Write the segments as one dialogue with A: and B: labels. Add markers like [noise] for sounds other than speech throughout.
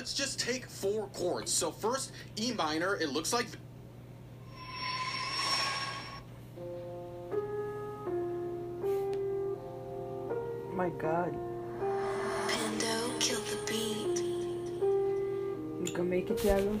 A: let's just take four chords. So first, E minor, it looks like
B: My God.
C: Pando killed the beat.
B: You can make it, Thiago.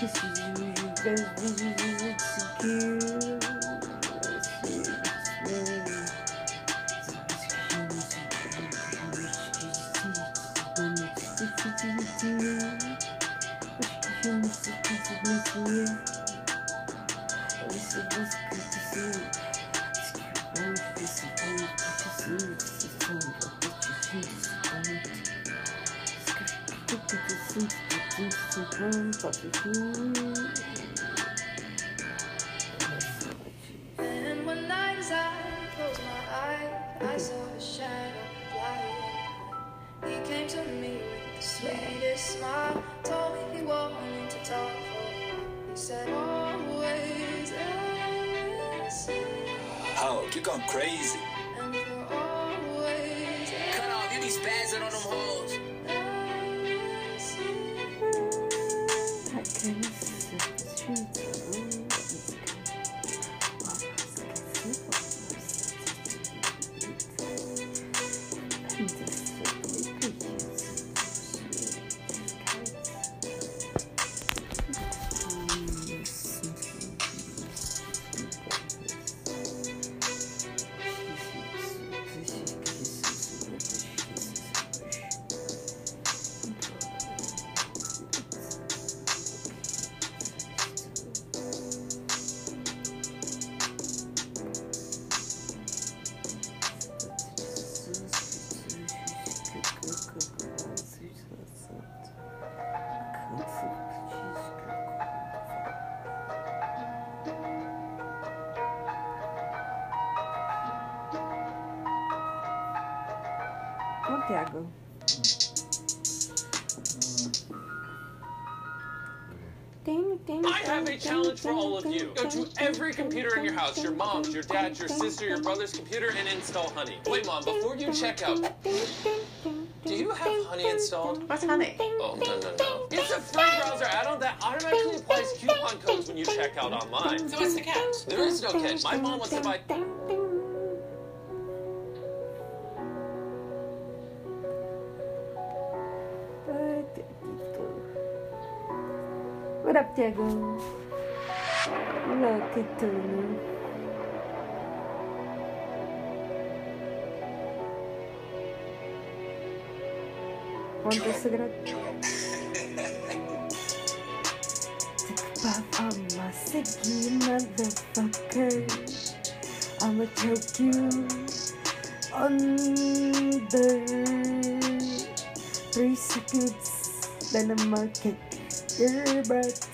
B: het is
D: And one night as I closed my eyes, I saw a shadow fly. He came to me with the sweetest smile, told me he wanted to talk. He said, Always listen,
E: Hulk, oh, you're going crazy.
D: and for always
F: Cut off, you be spazzing on them hoes. Jesus.
B: Ô, Thiago.
G: I have a challenge for all of you. Go to every computer in your house, your mom's, your dad's, your sister, your brother's computer, and install Honey. Wait, Mom, before you check out, do you have Honey installed?
H: What's honey?
G: Oh, no, no, no. It's a free browser add-on that automatically applies coupon codes when you check out online.
H: So what's the catch?
G: There is no catch. My mom wants to buy...
B: What up, Tiago? Look at you. Ponte sagrado. I'ma seguir, motherfucker. I'ma choke you under three seconds. Then I'ma kick your butts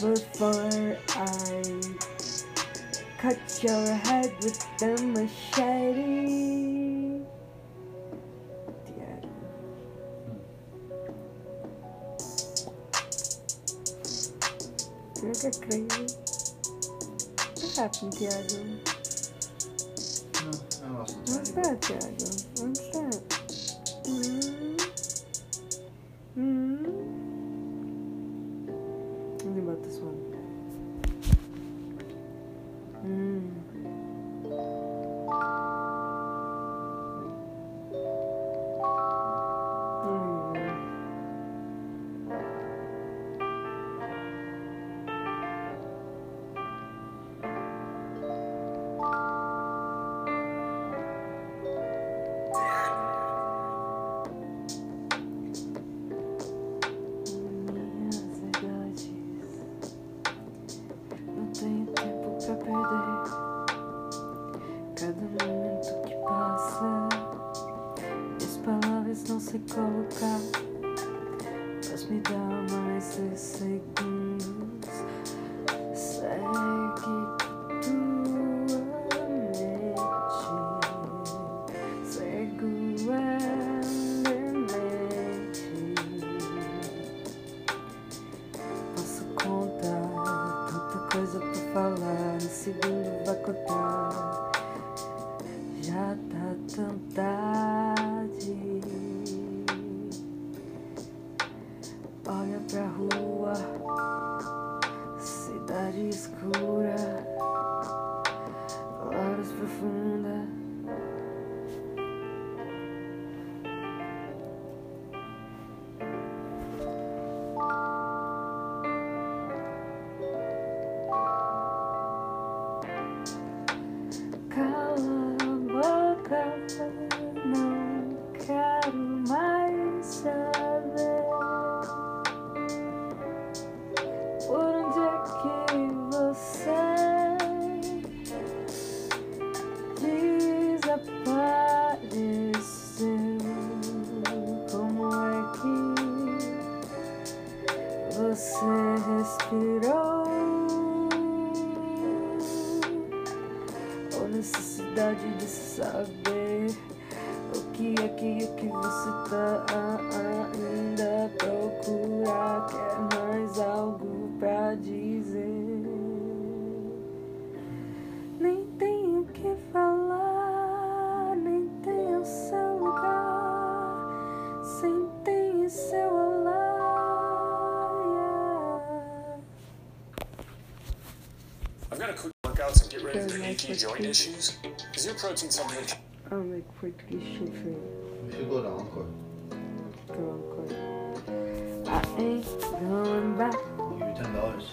B: before I cut your head with the machete. Look crazy. What happened, Tiago?
I: I lost
B: What's that, Tiago? What's that? Hmm? Hmm? Sei colocar Mas me dá mais dois segundos Segue tua mente Cego é demente Posso contar tanta coisa pra falar. No segundo vai contar. Já tá tão tarde. Olha pra rua, cidade escura,
G: achy
B: that's
G: joint
B: good.
G: issues. Is your protein supplement
B: I'll make Portuguese shit for you
H: We should go to Encore.
B: Go on, court. I ain't going back
H: give you ten dollars.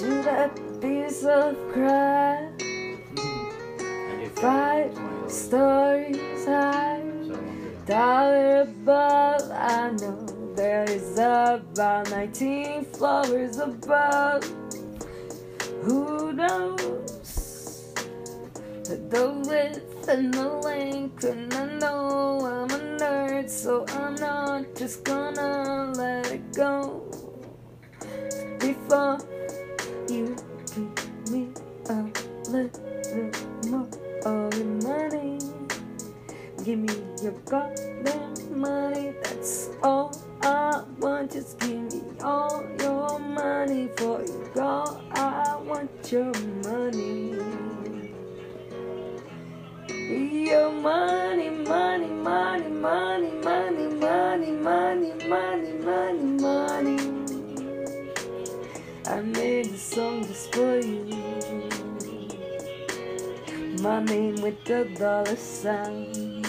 B: to that piece of crap. Mm-hmm.
H: I gave
B: Five
H: $20.
B: stories high,
H: So I won't do
B: dollar above. I know there is about 19 floors above. Who knows the width and the length? And I know I'm a nerd, so I'm not just gonna let it go before you give me a little more of your money. Give me your goddamn Name with the dollar sign.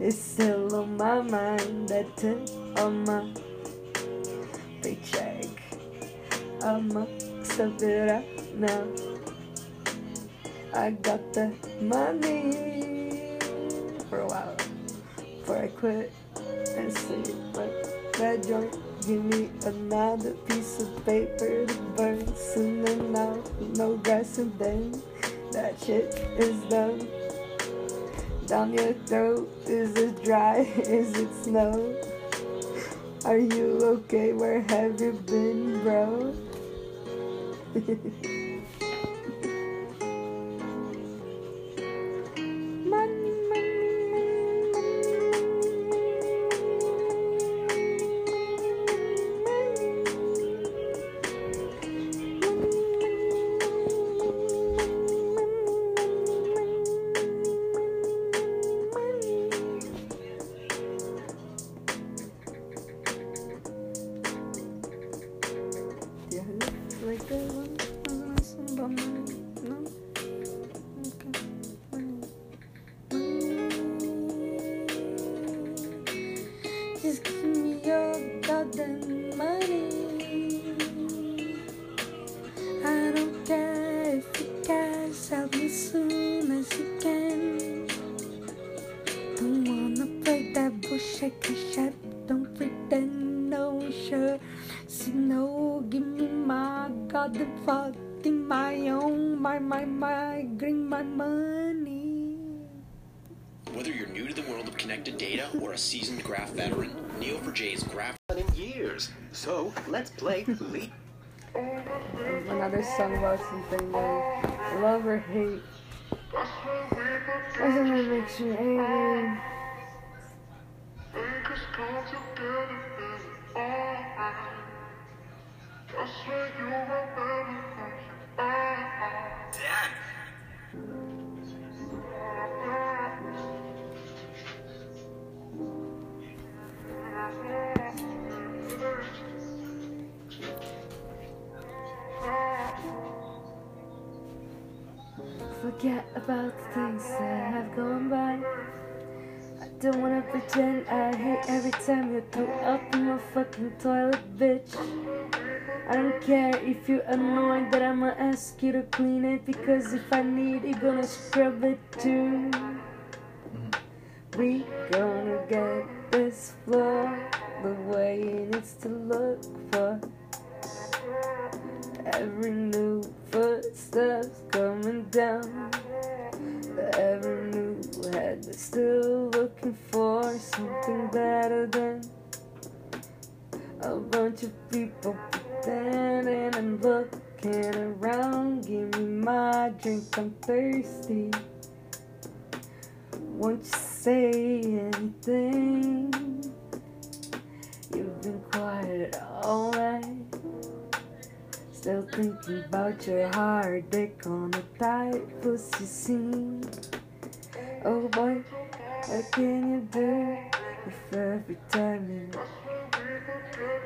B: It's still on my mind, that tip on my paycheck. I'ma now. I got the money for a while before I quit and sleep. But that joint, give me another piece of paper to burn soon enough. No grass and then that shit is done. Down your throat, is [laughs] it dry? Is it snow? Are you okay? Where have you been, bro? [laughs] play that bullshit. Don't pretend no sure. See no, give me my goddamn fucking my own, my my my, bring my money.
I: Whether you're new to the world of connected data or a seasoned graph veteran, Neo4j's graph
J: in years. So let's play Leap.
B: Another song about something like love or hate. Doesn't makes me angry?
J: Dad.
B: Forget about the things that have gone by. Don't wanna pretend I hate every time you throw up in my fucking toilet, bitch. I don't care if you're annoyed that I'ma ask you to clean it because if I need, you're gonna scrub it too. We gonna get this floor the way it needs to look for every new footsteps coming down. I'm thirsty. Won't you say anything? You've been quiet all night. Still thinking about your hard dick on a tight pussy scene. Oh boy, what can you do if every time you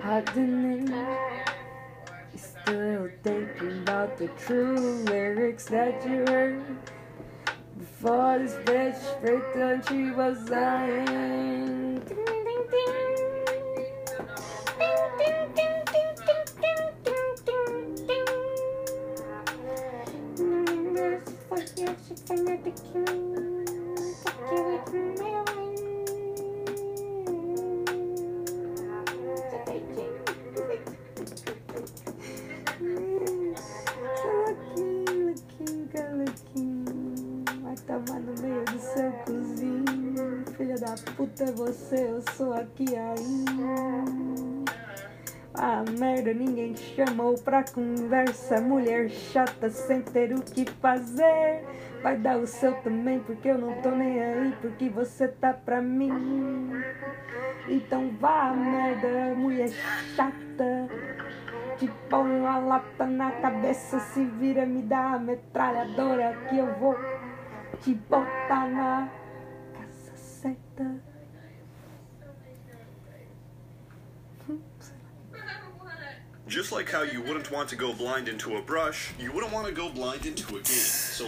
B: hardening, you're still thinking about the true lyrics that you heard before this bitch freaked and she was dying. Ding, ding, ding. Ding, ding, ding, ding, ding, ding, ding, ding, puta é você, eu sou aqui ainda. Ah, merda, ninguém te chamou pra conversa. Mulher chata sem ter o que fazer. Vai dar o seu também, porque eu não tô nem aí, porque você tá pra mim. Então vá, merda, mulher chata. Te põe uma lata na cabeça, se vira, me dá a metralhadora que eu vou te botar na casa certa.
K: Just like how you wouldn't want to go blind into a brush, you wouldn't want to go blind into a game.